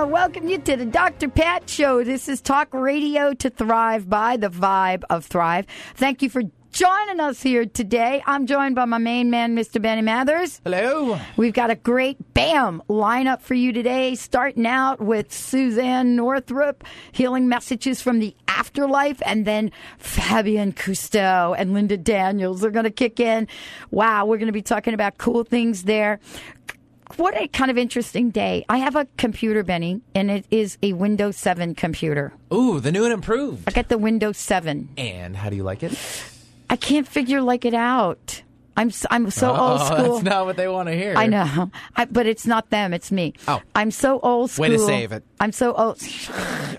Want to welcome you to the Dr. Pat Show. This is Talk Radio to Thrive by the Vibe of Thrive. Thank you for joining us here today. I'm joined by my main man, Mr. Benny Mathers. Hello. We've got a great BAM lineup for you today, starting out with Suzane Northrop, healing messages from the afterlife, and then Fabien Cousteau and Linda Daniels are going to kick in. Wow, we're going to be talking about cool things there what a kind of interesting day. I have a computer, Benny, and it is a Windows 7 computer. Ooh, the new and improved. I got the Windows 7. And how do you like it? I can't figure like it out. I'm I'm so oh, old school. That's not what they want to hear. I know, I, but it's not them. It's me. Oh. I'm so old school. Way to save it. I'm so old.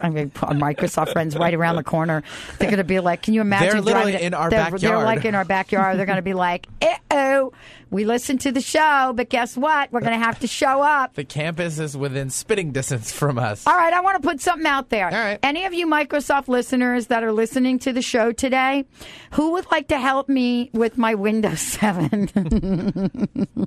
I'm going to put Microsoft friends right around the corner. They're going to be like, "Can you imagine?" They're literally in our they're, backyard. They're like in our backyard. They're going to be like, "Uh oh, we listened to the show, but guess what? We're going to have to show up." The campus is within spitting distance from us. All right, I want to put something out there. All right. Any of you Microsoft listeners that are listening to the show today, who would like to help me with my Windows 7?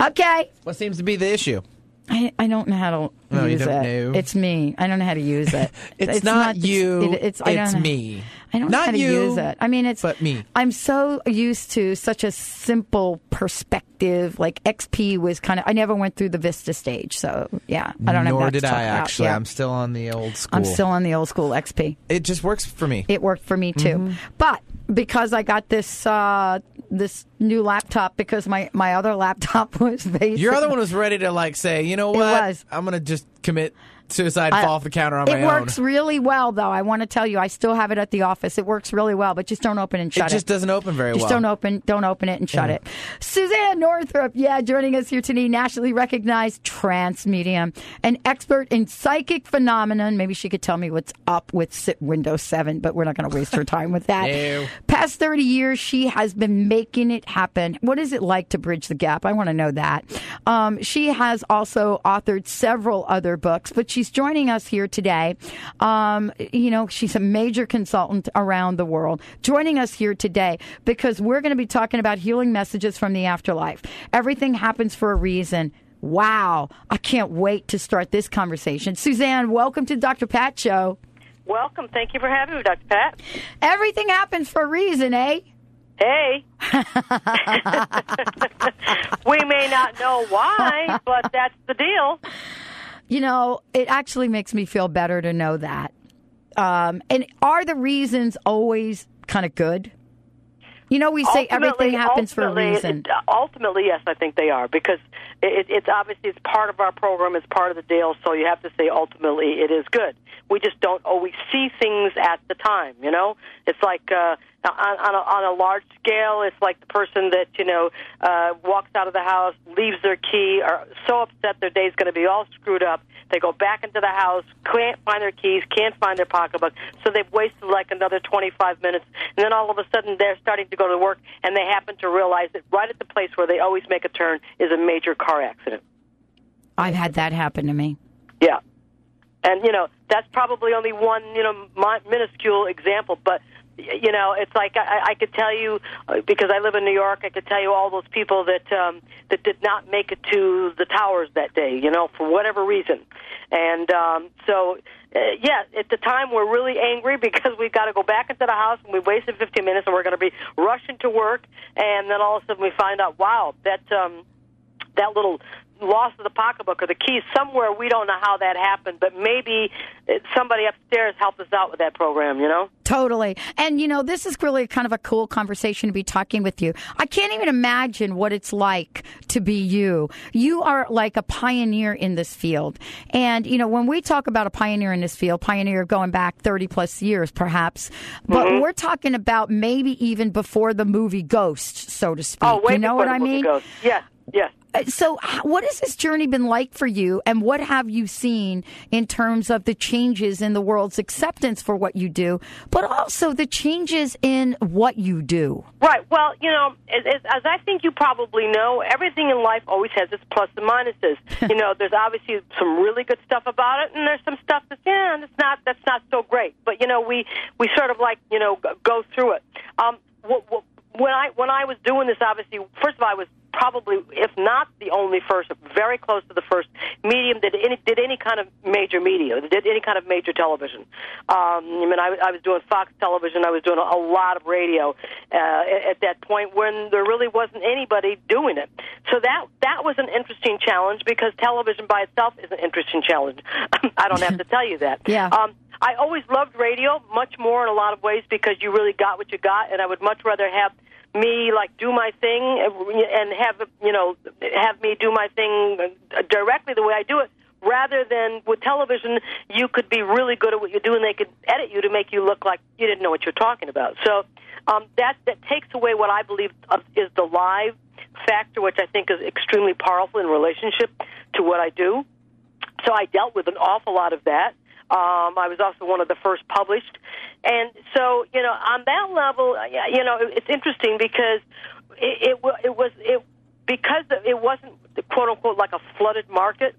okay. What seems to be the issue? I, I don't know how to No, you use don't it. know. It's me. I don't know how to use it. It's not you, it's I don't know- me. I don't know Not how to use it. I mean, it's but me. I'm so used to such a simple perspective. Like XP was kind of. I never went through the Vista stage, so yeah, I don't know. Nor did I actually. Yeah. I'm still on the old school. I'm still on the old school XP. It just works for me. It worked for me too. Mm-hmm. But because I got this uh, this new laptop, because my my other laptop was basically Your other one was ready to like say, you know It what? was. I'm gonna just commit suicide, I- fall off the counter on it my works really well, though. I want to tell you, I still have it at the office. It works really well, but just don't open and shut It just doesn't open very Just well. Just don't open, don't open it and shut it. Suzane Northrop, yeah, joining us here today, nationally recognized trance medium, an expert in psychic phenomenon. Maybe she could tell me what's up with Windows 7, but we're not going to waste her time with that. No. Past 30 years, she has been making it happen. What is it like to bridge the gap? I want to know that. Um, she has also authored several other books, but she's joining us here today. Um, you know, she's a major consultant around the world, joining us here today because we're going to be talking about healing messages from the afterlife. Everything happens for a reason. Wow. I can't wait to start this conversation. Suzane, welcome to Dr. Pat Show. Welcome. Thank you for having me, Dr. Pat. Everything happens for a reason, eh? Hey. we may not know why, but that's the deal. You know, it actually makes me feel better to know that. Um, and are the reasons always kind of good? You know, we say everything happens for a reason. it- ultimately, yes, I think they are because it, it's obviously it's part of our program, it's part of the deal. So you have to say ultimately it is good. We just don't always see things at the time. You know, it's like uh, on, on, a, on a large scale, it's like the person that you know uh, walks out of the house, leaves their key, are so upset their day's going to be all screwed up. They go back into the house, can't find their keys, can't find their pocketbook, so they've wasted like another 25 minutes, and then all of a sudden they're starting to go to work, and they happen to realize that right at the place where they always make a turn is a major car accident. I've had that happen to me. Yeah. And, you know, that's probably only one, you know, mi- minuscule example, but, you know, it's like I, I could tell you, uh, because I live in New York, I could tell you all those people that, um, that did not make it to the towers that day, you know, for whatever reason. And, um, so, uh, yeah, at the time we're really angry because we've got to go back into the house and we wasted 15 minutes and we're going to be rushing to work. And then all of a sudden we find out, wow, that, um, that little loss of the pocketbook or the keys somewhere. We don't know how that happened, but maybe somebody upstairs helped us out with that program. You know? Totally. And, you know, this is really kind of a cool conversation to be talking with you. I can't even imagine what it's like to be you. You are like a pioneer in this field. And, you know, when we talk about a pioneer in this field, pioneer going back 30 plus years, perhaps, but Mm-hmm. we're talking about maybe even before the movie Ghost, so to speak. Oh, way you know before what the I movie mean? Goes. Yes, yes. Uh, so what has this journey been like for you, and what have you seen in terms of the changes in the world's acceptance for what you do, but also the changes in what you do? Right. Well, you know, as, as, I think you probably know, everything in life always has its plus and minuses. you know, there's obviously some really good stuff about it, and there's some stuff that's yeah, that's not that's not so great. But you know, we we sort of like you know go- go through it. Um, wh- wh- when I when I was doing this, obviously, first of all, I was probably, if not the only first, very close to the first medium that any, did any kind of major media, did any kind of major television. Um, I mean, I, I was doing Fox Television, I was doing a, a lot of radio uh, at, at that point when there really wasn't anybody doing it. So that that was an interesting challenge because television by itself is an interesting challenge. I don't have to tell you that. Yeah. Um, I always loved radio much more in a lot of ways because you really got what you got, and I would much rather have me like do my thing and have you know have me do my thing directly the way I do it rather than with television you could be really good at what you do and they could edit you to make you look like you didn't know what you're talking about. So um, that that takes away what I believe is the live factor which I think is extremely powerful in relationship to what I do. So I dealt with an awful lot of that um, I was also one of the first published, and so you know on that level, you know it's interesting because it it, it was it because it wasn't quote unquote like a flooded market.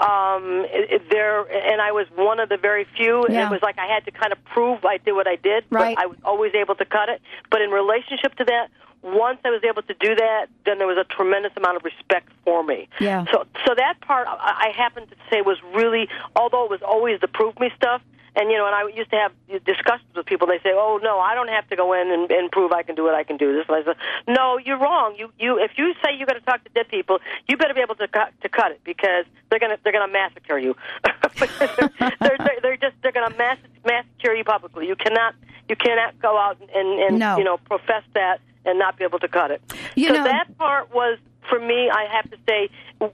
Um, it, it, there and I was one of the very few. And Yeah. It was like I had to kind of prove I did what I did, Right. but I was always able to cut it. But in relationship to that, once I was able to do that, then there was a tremendous amount of respect for me. Yeah. So, so that part I, I happen to say was really, although it was always the prove me stuff. And you know, and I used to have discussions with people. They say, "Oh no, I don't have to go in and, and prove I can do it. I can do this." And I said, "No, you're wrong. You, you, if you say you're going to talk to dead people, you better be able to cut to cut it because they're going to they're going to massacre you. they're, they're, they're just they're going to mass, massacre you publicly. You cannot you cannot go out and, and No. you know profess that and not be able to cut it. You so know- that part was for me. I have to say,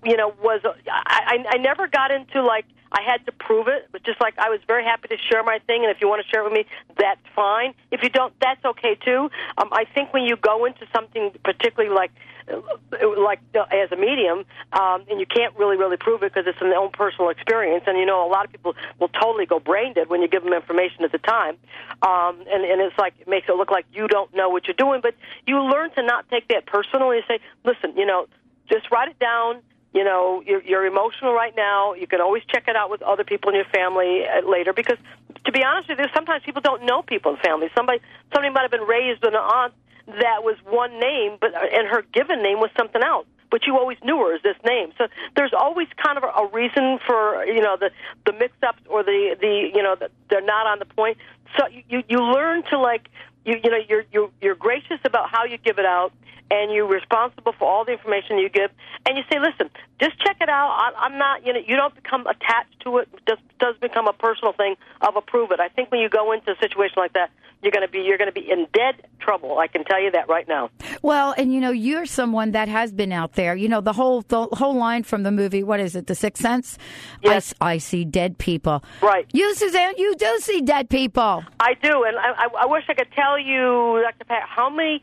you know, was I, I I never got into like I had to prove it, but just like I was very happy to share my thing, and if you want to share it with me, that's fine. If you don't, that's okay too. Um, I think when you go into something particularly like like as a medium, um, and you can't really really prove it because it's an own personal experience, and you know a lot of people will totally go brain dead when you give them information at the time, um, and and it's like it makes it look like you don't know what you're doing, but you learn to not take that personally. and say, listen, you know, just write it down. You know you're, you're emotional right now. You can always check it out with other people in your family uh, later. Because to be honest with you sometimes people don't know people in family. Somebody somebody might have been raised with an aunt that was one name but and her given name was something else. But you always knew her as this name. So there's always kind of a, reason for you know the the mix ups or the the you know the, they're not on the point. So you you, you learn to like you you know you're you're you're gracious about how you give it out and you're responsible for all the information you give and you say listen just check it out I, i'm not you know you don't become attached to it it just does become a personal thing of approve it i think when you go into a situation like that you're going to be you're going to be in dead trouble i can tell you that right now Well, and you know, you're someone that has been out there. You know, the whole the whole line from the movie. What is it? The Sixth Sense. Yes. I, I see dead people. Right. You, Suzane, you do see dead people. I do, and I, I, I wish I could tell you, Dr. Pat, how many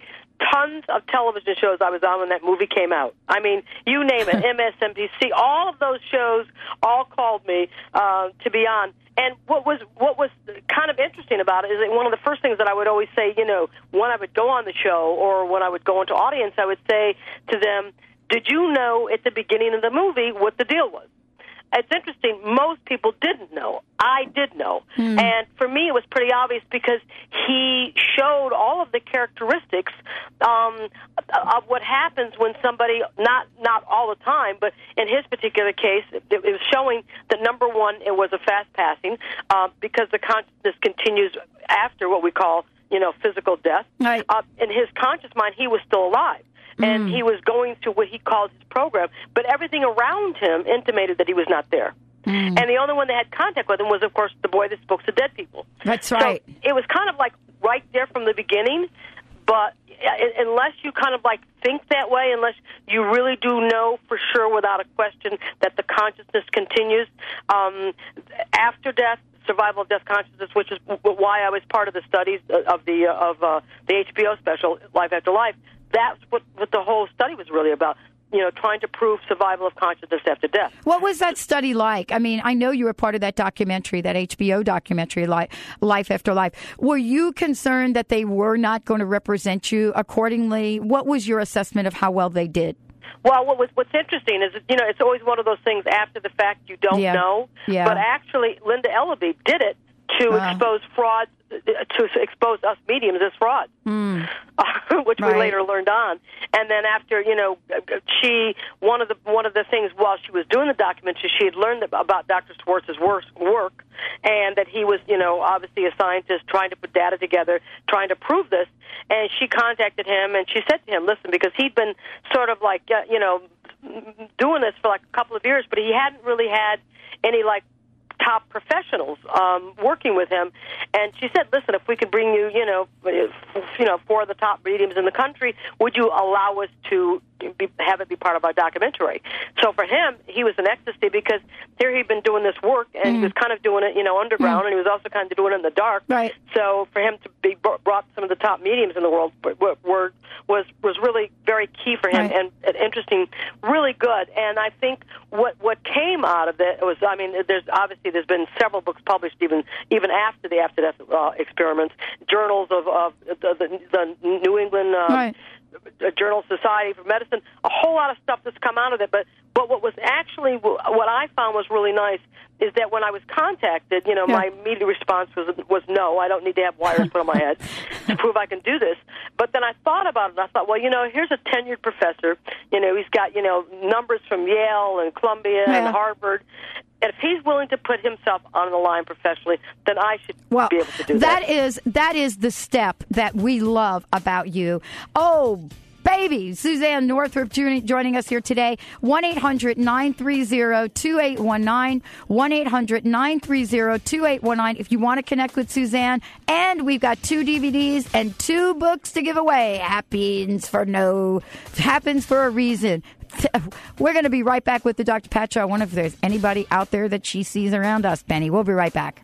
tons of television shows I was on when that movie came out. I mean, you name it, MSNBC, all of those shows all called me uh, to be on. And what was what was kind of interesting about it is that one of the first things that I would always say, you know, when I would go on the show or when I would go into audience, I would say to them, "Did you know at the beginning of the movie what the deal was?" It's interesting. Most people didn't know. I did know, and for me, it was pretty obvious because he showed all of the characteristics um, of what happens when somebody not not all the time, but in his particular case, it, it was showing that number one, it was a fast passing uh, because the consciousness continues after what we call you know physical death. Right. Uh, in his conscious mind, he was still alive and he was going through what he called his program, but everything around him intimated that he was not there. And the only one that had contact with him was, of course, the boy that spoke to dead people. That's So right. it was kind of like right there from the beginning, but uh, unless you kind of like think that way, unless you really do know for sure without a question that the consciousness continues um, after death, survival of death consciousness, which is why I was part of the studies of the uh, of uh, the HBO special Life After Life. That's what what the whole study was really about. you know, trying to prove survival of consciousness after death. What was that study like? I mean, I know you were part of that documentary, that HBO documentary, Life After Life. Were you concerned that they were not going to represent you accordingly? What was your assessment of how well they did? Well, what was, what's interesting is, you know, it's always one of those things after the fact you don't Yeah. know. Yeah. But actually, Linda Ellaby did it to Wow. expose fraud, to expose us mediums as frauds, which Right. we later learned on. And then after, you know, she one of the one of the things while she was doing the documentary, she had learned about Dr. Schwartz's work, work, and that he was, you know, obviously a scientist trying to put data together, trying to prove this. And she contacted him, and she said to him, "Listen, because he'd been sort of like, uh, you know, doing this for like a couple of years, but he hadn't really had any like top professionals um, working with him. And she said, "Listen, if we could bring you, you know, you know, four of the top mediums in the country, would you allow us to be, have it be part of our documentary?" So for him, he was in ecstasy because here he'd been doing this work, and he was kind of doing it, you know, underground, and he was also kind of doing it in the dark. Right. So for him to be br- brought some of the top mediums in the world were, were was was really very key for him Right. and, and interesting, really good. And I think what what came out of it was, I mean, there's obviously there's been several books published even even after the after death uh, experiments, journals of of the, the, the New England. Uh, Right. Journal Society for Medicine, a whole lot of stuff that's come out of it. But but what was actually what I found was really nice is that when I was contacted, you know, Yeah. my immediate response was was no, I don't need to have wires put on my head to prove I can do this. But then I thought about it. and I thought, well, you know, here's a tenured professor. You know, he's got you know numbers from Yale and Columbia Yeah. and Harvard. And if he's willing to put himself on the line professionally, then I should Well, be able to do that. that is that is the step that we love about you. Oh, baby, Suzane Northrop joining, us here today. 1 800 930 2819. 1 800 930 2819. If you want to connect with Suzane, and we've got two DVDs and two books to give away. Happens for no, happens for a reason. We're going to be right back with the Dr. Pat. I wonder if there's anybody out there that she sees around us, Benny. We'll be right back.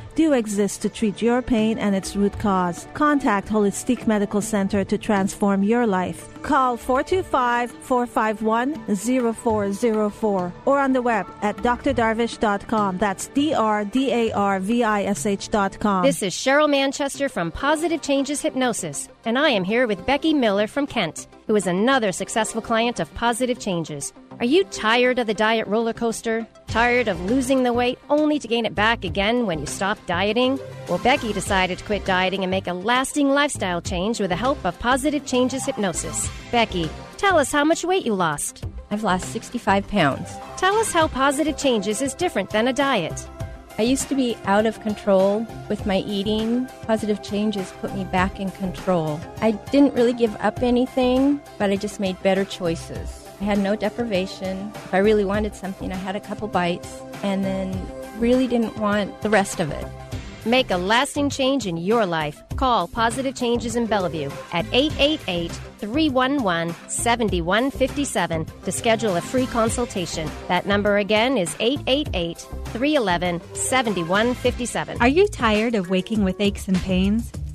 do exist to treat your pain and its root cause. Contact Holistic Medical Center to transform your life. Call 425 451 0404 or on the web at drdarvish.com. That's D R D A R V I S H.com. This is Cheryl Manchester from Positive Changes Hypnosis, and I am here with Becky Miller from Kent, who is another successful client of Positive Changes. Are you tired of the diet roller coaster? Tired of losing the weight only to gain it back again when you stop dieting? Well, Becky decided to quit dieting and make a lasting lifestyle change with the help of Positive Changes Hypnosis. Becky, tell us how much weight you lost. I've lost 65 pounds. Tell us how Positive Changes is different than a diet. I used to be out of control with my eating. Positive changes put me back in control. I didn't really give up anything, but I just made better choices. I had no deprivation. If I really wanted something, I had a couple bites and then really didn't want the rest of it. Make a lasting change in your life. Call Positive Changes in Bellevue at 888 311 7157 to schedule a free consultation. That number again is 888 311 7157. Are you tired of waking with aches and pains?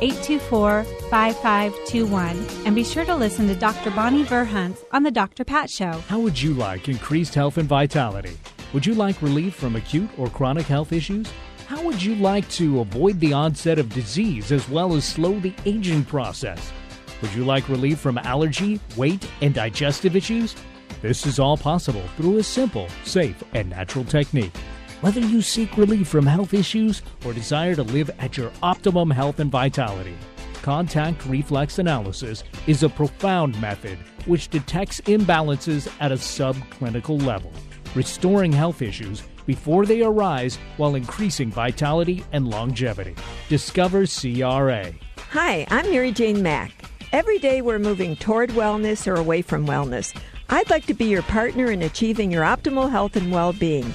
824 5521 and be sure to listen to Dr. Bonnie Verhunt on The Dr. Pat Show. How would you like increased health and vitality? Would you like relief from acute or chronic health issues? How would you like to avoid the onset of disease as well as slow the aging process? Would you like relief from allergy, weight, and digestive issues? This is all possible through a simple, safe, and natural technique. Whether you seek relief from health issues or desire to live at your optimum health and vitality, contact reflex analysis is a profound method which detects imbalances at a subclinical level, restoring health issues before they arise while increasing vitality and longevity. Discover CRA. Hi, I'm Mary Jane Mack. Every day we're moving toward wellness or away from wellness. I'd like to be your partner in achieving your optimal health and well being.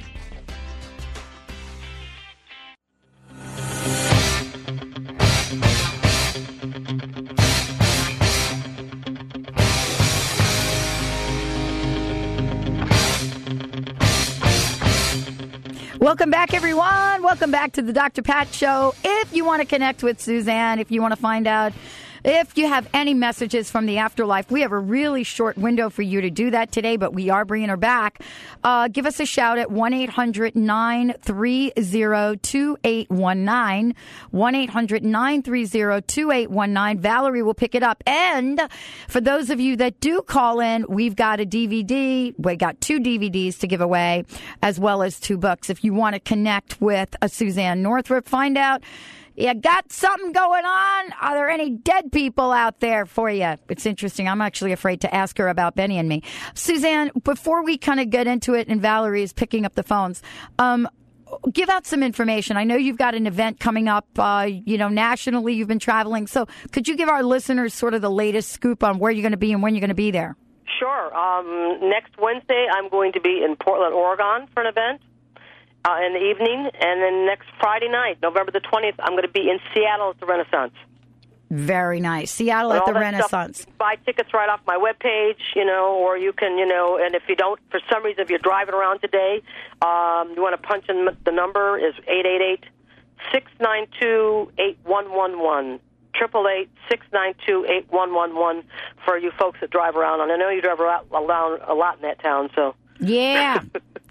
Welcome back, everyone. Welcome back to the Dr. Pat Show. If you want to connect with Suzane, if you want to find out if you have any messages from the afterlife, we have a really short window for you to do that today, but we are bringing her back. Uh, give us a shout at 1 800 930 2819. 1 800 930 2819. Valerie will pick it up. And for those of you that do call in, we've got a DVD. We got two DVDs to give away, as well as two books. If you want to connect with a Suzane Northrop, find out you got something going on? Are there any dead people out there for you? It's interesting. I'm actually afraid to ask her about Benny and me. Suzane, before we kind of get into it and Valerie is picking up the phones, um, give out some information. I know you've got an event coming up, uh, you know, nationally. You've been traveling. So could you give our listeners sort of the latest scoop on where you're going to be and when you're going to be there? Sure. Um, next Wednesday, I'm going to be in Portland, Oregon for an event uh, in the evening, and then next Friday night, November the 20th, I'm going to be in Seattle at the Renaissance. Very nice. Seattle And at the Renaissance. Stuff, buy tickets right off my webpage, you know, or you can, you know, and if you don't, for some reason, if you're driving around today, um, you want to punch in the number is eight eight eight six nine two eight one one one. Triple eight six nine two eight one one one for you folks that drive around, and I know you drive around a lot in that town. So Yeah.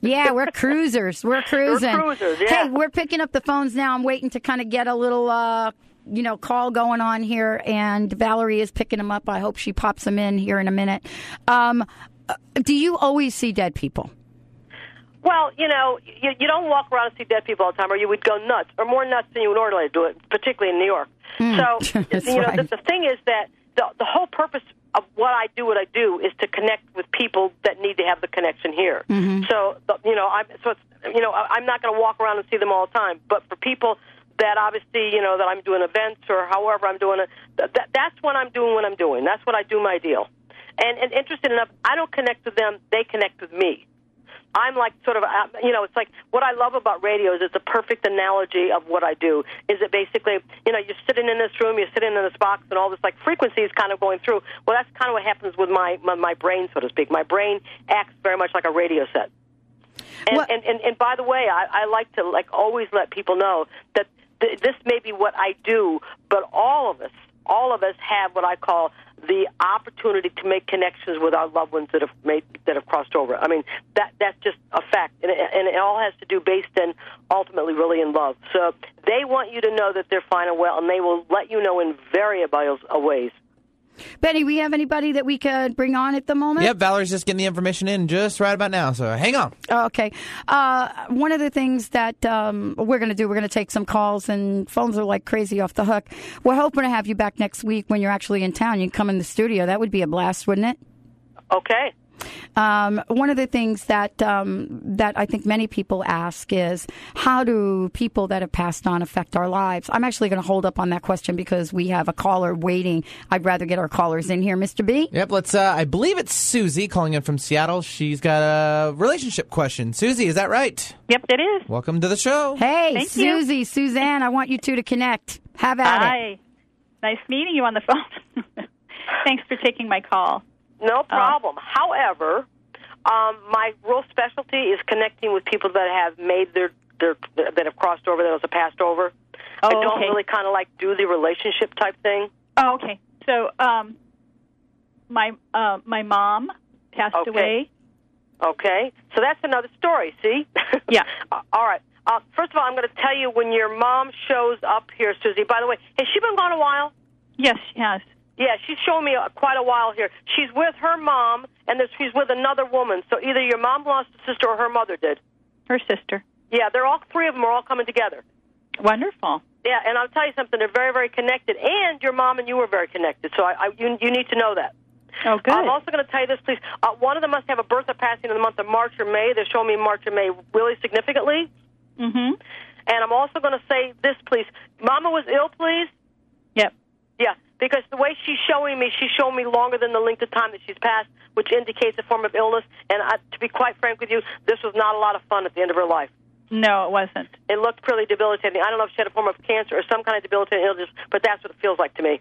Yeah, we're cruisers. We're cruising. cruisers, yeah. Hey, we're picking up the phones now. I'm waiting to kind of get a little, uh, you know, call going on here, and Valerie is picking them up. I hope she pops them in here in a minute. Um, uh, do you always see dead people? Well, you know, you, you don't walk around and see dead people all the time, or you would go nuts, or more nuts than you would ordinarily do it, particularly in New York. so, you know, right. the, the thing is that the, the whole purpose of what I do, what I do, is to connect with people that need to have the connection here. Mm-hmm. So, you know, I'm so it's you know, I'm not going to walk around and see them all the time, but for people that obviously, you know, that I'm doing events or however I'm doing it, that, that's when I'm doing what I'm doing. That's what I do my deal. And, and interesting enough, I don't connect with them; they connect with me. I'm like sort of, uh, you know, it's like what I love about radio is it's a perfect analogy of what I do. Is it basically, you know, you're sitting in this room, you're sitting in this box, and all this like frequencies kind of going through. Well, that's kind of what happens with my my, my brain, so to speak. My brain acts very much like a radio set. And, What- and, and and by the way, I, I like to like always let people know that th- this may be what I do, but all of us, all of us have what I call the opportunity to make connections with our loved ones that have made that have crossed over. I mean, that that's just a fact, and it, and it all has to do based in ultimately really in love. So they want you to know that they're fine and well, and they will let you know in variable ways. Benny, we have anybody that we could bring on at the moment? Yep, Valerie's just getting the information in just right about now, so hang on. Oh, okay. Uh, one of the things that um, we're going to do, we're going to take some calls, and phones are like crazy off the hook. We're hoping to have you back next week when you're actually in town. You can come in the studio. That would be a blast, wouldn't it? Okay. Um, one of the things that um, that I think many people ask is how do people that have passed on affect our lives? I'm actually going to hold up on that question because we have a caller waiting. I'd rather get our callers in here, Mr. B. Yep, let's. Uh, I believe it's Susie calling in from Seattle. She's got a relationship question. Susie, is that right? Yep, it is. Welcome to the show. Hey, Thank you. Susie, Suzane, I want you two to connect. Have at it. Hi. Nice meeting you on the phone. Thanks for taking my call. No problem. However, um, my real specialty is connecting with people that have made their, their that have crossed over, that have passed over. I Oh, don't okay. really kind of like do the relationship type thing. Oh, okay. So, um, my uh, my mom passed Okay. away. Okay, so that's another story. See? Yeah. Uh, All right. Uh, first of all, I'm going to tell you when your mom shows up here, Susie. By the way, has she been gone a while? Yes, she has. Yeah, she's shown me quite a while here. She's with her mom, and there's, she's with another woman. So either your mom lost a sister or her mother did. Her sister. Yeah, they're all three of them are all coming together. Wonderful. Yeah, and I'll tell you something. They're very, very connected, and your mom and you were very connected. So I, I you, you need to know that. Oh, good. I'm also going to tell you this, please. Uh, one of them must have a birth or passing in the month of March or May. They're showing me March or May really significantly. Mm-hmm. And I'm also going to say this, please. Mama was ill, please. Yep. Yeah, because the way she's showing me, she's showing me longer than the length of time that she's passed, which indicates a form of illness. And I, to be quite frank with you, this was not a lot of fun at the end of her life. No, it wasn't. It looked pretty debilitating. I don't know if she had a form of cancer or some kind of debilitating illness, but that's what it feels like to me.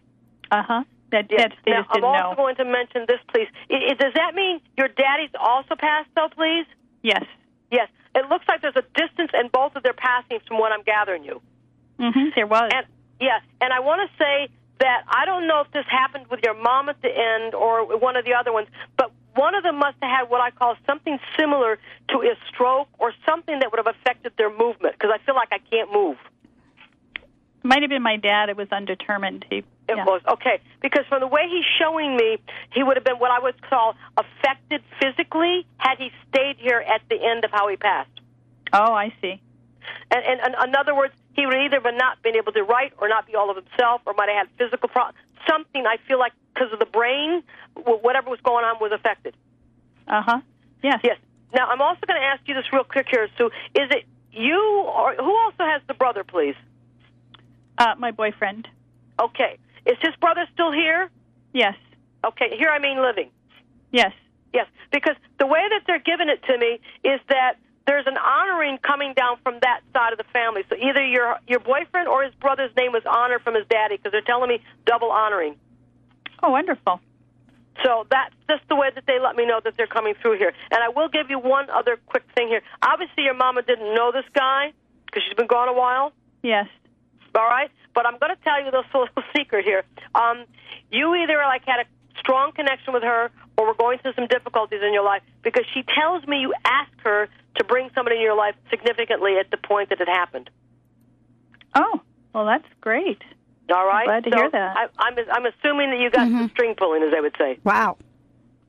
Uh huh. That, Yeah. now, I'm also know. going to mention this, please. I, I, does that mean your daddy's also passed, though, please? Yes. Yes. It looks like there's a distance in both of their passings from what I'm gathering you. Mm-hmm. There was. And yeah, and I want to say that I don't know if this happened with your mom at the end or one of the other ones, but one of them must have had what I call something similar to a stroke or something that would have affected their movement because I feel like I can't move. Might have been my dad. It was undetermined. He, It yeah. was okay because from the way he's showing me, he would have been what I would call affected physically had he stayed here at the end of how he passed. Oh, I see. And, and, and in other words, he would either have not been able to write or not be all of himself or might have had physical problems. Something I feel like because of the brain, whatever was going on was affected. Uh huh. Yes. Yes. Now I'm also going to ask you this real quick here, Sue. Is it you or who also has the brother, please? Uh, my boyfriend. Okay. Is his brother still here? Yes. Okay. Here I mean living. Yes. Yes, because the way that they're giving it to me is that there's an honoring coming down from that side of the family. So either your your boyfriend or his brother's name was honored from his daddy because they're telling me double honoring. Oh, wonderful. So that's just the way that they let me know that they're coming through here. And I will give you one other quick thing here. Obviously, your mama didn't know this guy because she's been gone a while. Yes. All right, but I'm going to tell you this little secret here. Um, you either like had a strong connection with her, or were going through some difficulties in your life because she tells me you asked her to bring somebody in your life significantly at the point that it happened. Oh, well, that's great. All right, glad to So hear that. I, I'm I'm assuming that you got some string pulling, as they would say. Wow.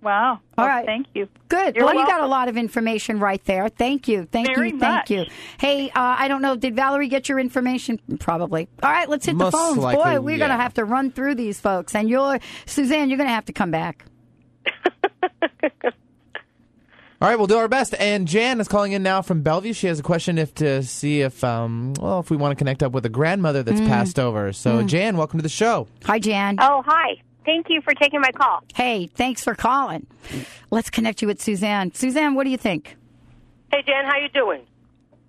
Wow. All Well, right. Thank you. Good. You're well, you got a lot of information right there. Thank you. Thank Very you. Thank much. you. Hey, uh, I don't know. Did Valerie get your information? Probably. All right, let's hit Most the phones. likely, Boy, we're going to have to run through these folks. And you're, Suzane, you're going to have to come back. All right, we'll do our best. And Jan is calling in now from Bellevue. She has a question if to see if um well if we want to connect up with a grandmother Mm. that's passed over. So Jan, welcome to the show. Hi, Jan. Oh, hi. Thank you for taking my call. Hey, thanks for calling. Let's connect you with Suzane. Suzane, what do you think? Hey, Jan, how you doing?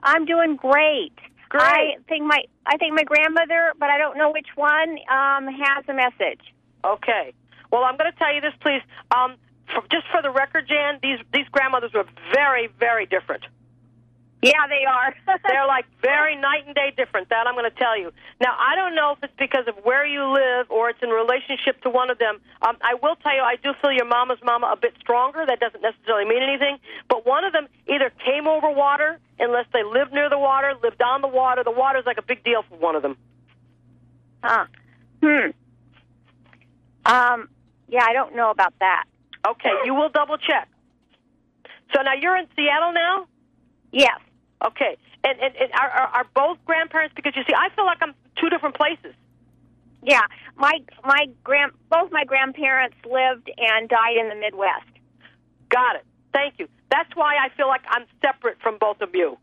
I'm doing great. Great. I think my I think my grandmother, but I don't know which one, um, has a message. Okay. Well, I'm going to tell you this, please. Um, for, just for the record, Jan, these these grandmothers were very, very different. Yeah, they are. They're like very night and day different. That I'm going to tell you. Now, I don't know if it's because of where you live or it's in relationship to one of them. Um, I will tell you, I do feel your mama's mama a bit stronger. That doesn't necessarily mean anything. But one of them either came over water, unless they lived near the water, lived on the water. The water's like a big deal for one of them. huh. Hmm. Um. Yeah, I don't know about that. Okay, you will double check. So now you're in Seattle now. Yes. Okay, and and, and are, are are both grandparents? Because you see, I feel like I'm two different places. Yeah. My my grand both my grandparents lived and died in the Midwest. Got it. Thank you. That's why I feel like I'm separate from both of you.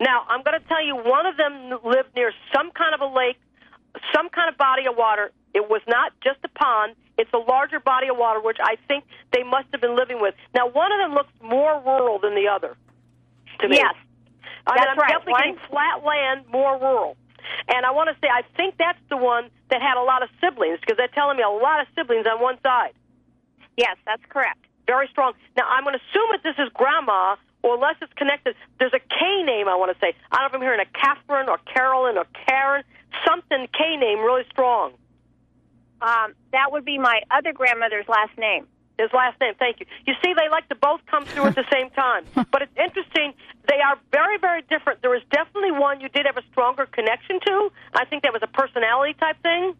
Now, I'm going to tell you one of them lived near some kind of a lake, some kind of body of water. It was not just a pond, it's a larger body of water, which I think they must have been living with. Now, one of them looks more rural than the other to me. Yes. I mean, I'm right. definitely One- getting flat land, more rural. And I want to say, I think that's the one that had a lot of siblings because they're telling me a lot of siblings on one side. Yes, that's correct. Very strong. Now, I'm going to assume that this is grandma, or unless it's connected. There's a K name I want to say. I don't know if I'm hearing a Catherine or Carolyn or Karen. Something K name really strong. Um, that would be my other grandmother's last name. His last name, thank you. You see, they like to both come through at the same time. But it's interesting. They are very, very different. There is definitely one you did have a stronger connection to. I think that was a personality type thing.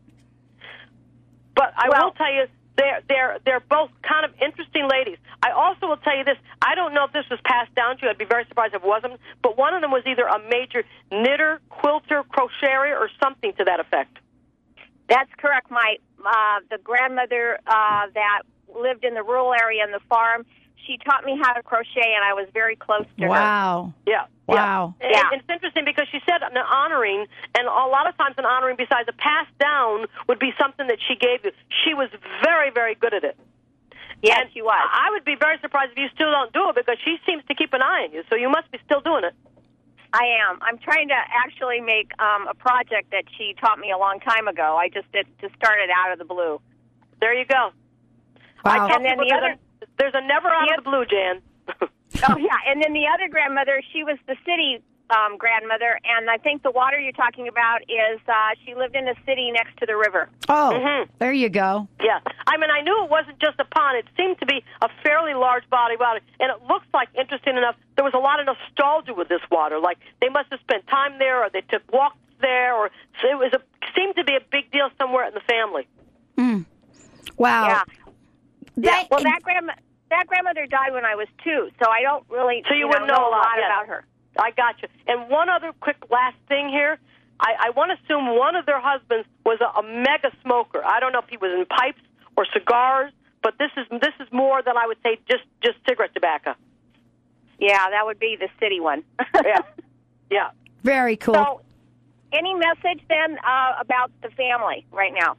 But I Well- will tell you, they're they're they're both kind of interesting ladies. I also will tell you this. I don't know if this was passed down to you. I'd be very surprised if it wasn't. But one of them was either a major knitter, quilter, crocheter, or something to that effect. That's correct. My uh, the grandmother uh, that lived in the rural area on the farm. She taught me how to crochet, and I was very close to her. Wow. Yeah. Wow. Yeah. And it's interesting because she said an honoring, and a lot of times an honoring, besides a pass down, would be something that she gave you. She was very, very good at it. Yes, and she was. I would be very surprised if you still don't do it because she seems to keep an eye on you. So you must be still doing it. I am. I'm trying to actually make um, a project that she taught me a long time ago. I just did to start it out of the blue. There you go. Wow. And then the other- there's a never out of the blue, Jan. oh yeah, and then the other grandmother, she was the city um, grandmother, and I think the water you're talking about is uh, she lived in a city next to the river. Oh, Mhm. there you go. Yeah, I mean, I knew it wasn't just a pond. It seemed to be a fairly large body of water, and it looks like, interesting enough, there was a lot of nostalgia with this water. Like they must have spent time there, or they took walks there, or so it was a seemed to be a big deal somewhere in the family. Wow. Yeah. That- Well, that grandma that grandmother died when I was two, so I don't really So you know, wouldn't know a lot, yeah. about her. I got you. And one other quick last thing here. I, I want to assume one of their husbands was a, a mega smoker. I don't know if he was in pipes or cigars, but this is this is more than I would say just just cigarette tobacco. Yeah, that would be the city one. Yeah, yeah. Very cool. So, any message then uh, about the family right now?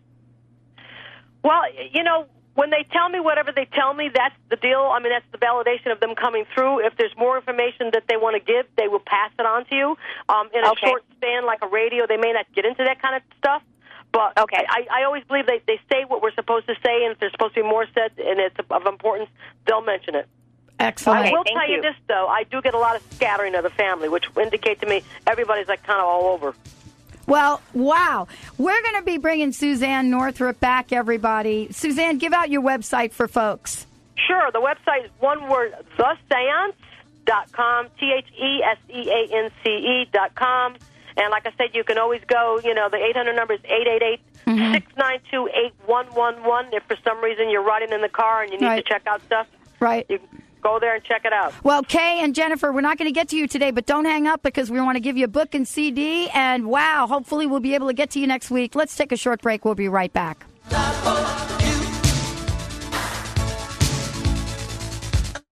Well, you know, when they tell me whatever they tell me, that's the deal. I mean, that's the validation of them coming through. If there's more information that they want to give, they will pass it on to you. Um, in a Okay. short span, like a radio, they may not get into that kind of stuff. But Okay. I, I always believe they, they say what we're supposed to say, and if there's supposed to be more said and it's of importance, they'll mention it. Excellent. I will thank tell you. you. this, though. I do get a lot of scattering of the family, which indicate to me everybody's like kind of all over. Well, wow. We're going to be bringing Suzane Northrop back, everybody. Suzane, give out your website for folks. Sure. The website is one word, theseance.com, T H E S E A N C E dot com. And like I said, you can always go, you know, the 800 number is 888 mm-hmm. 692 8111. If for some reason you're riding in the car and you need Right. to check out stuff, Right. you go there and check it out. Well, Kay and Jennifer, we're not going to get to you today, but don't hang up because we want to give you a book and CD. And wow, hopefully we'll be able to get to you next week. Let's take a short break. We'll be right back.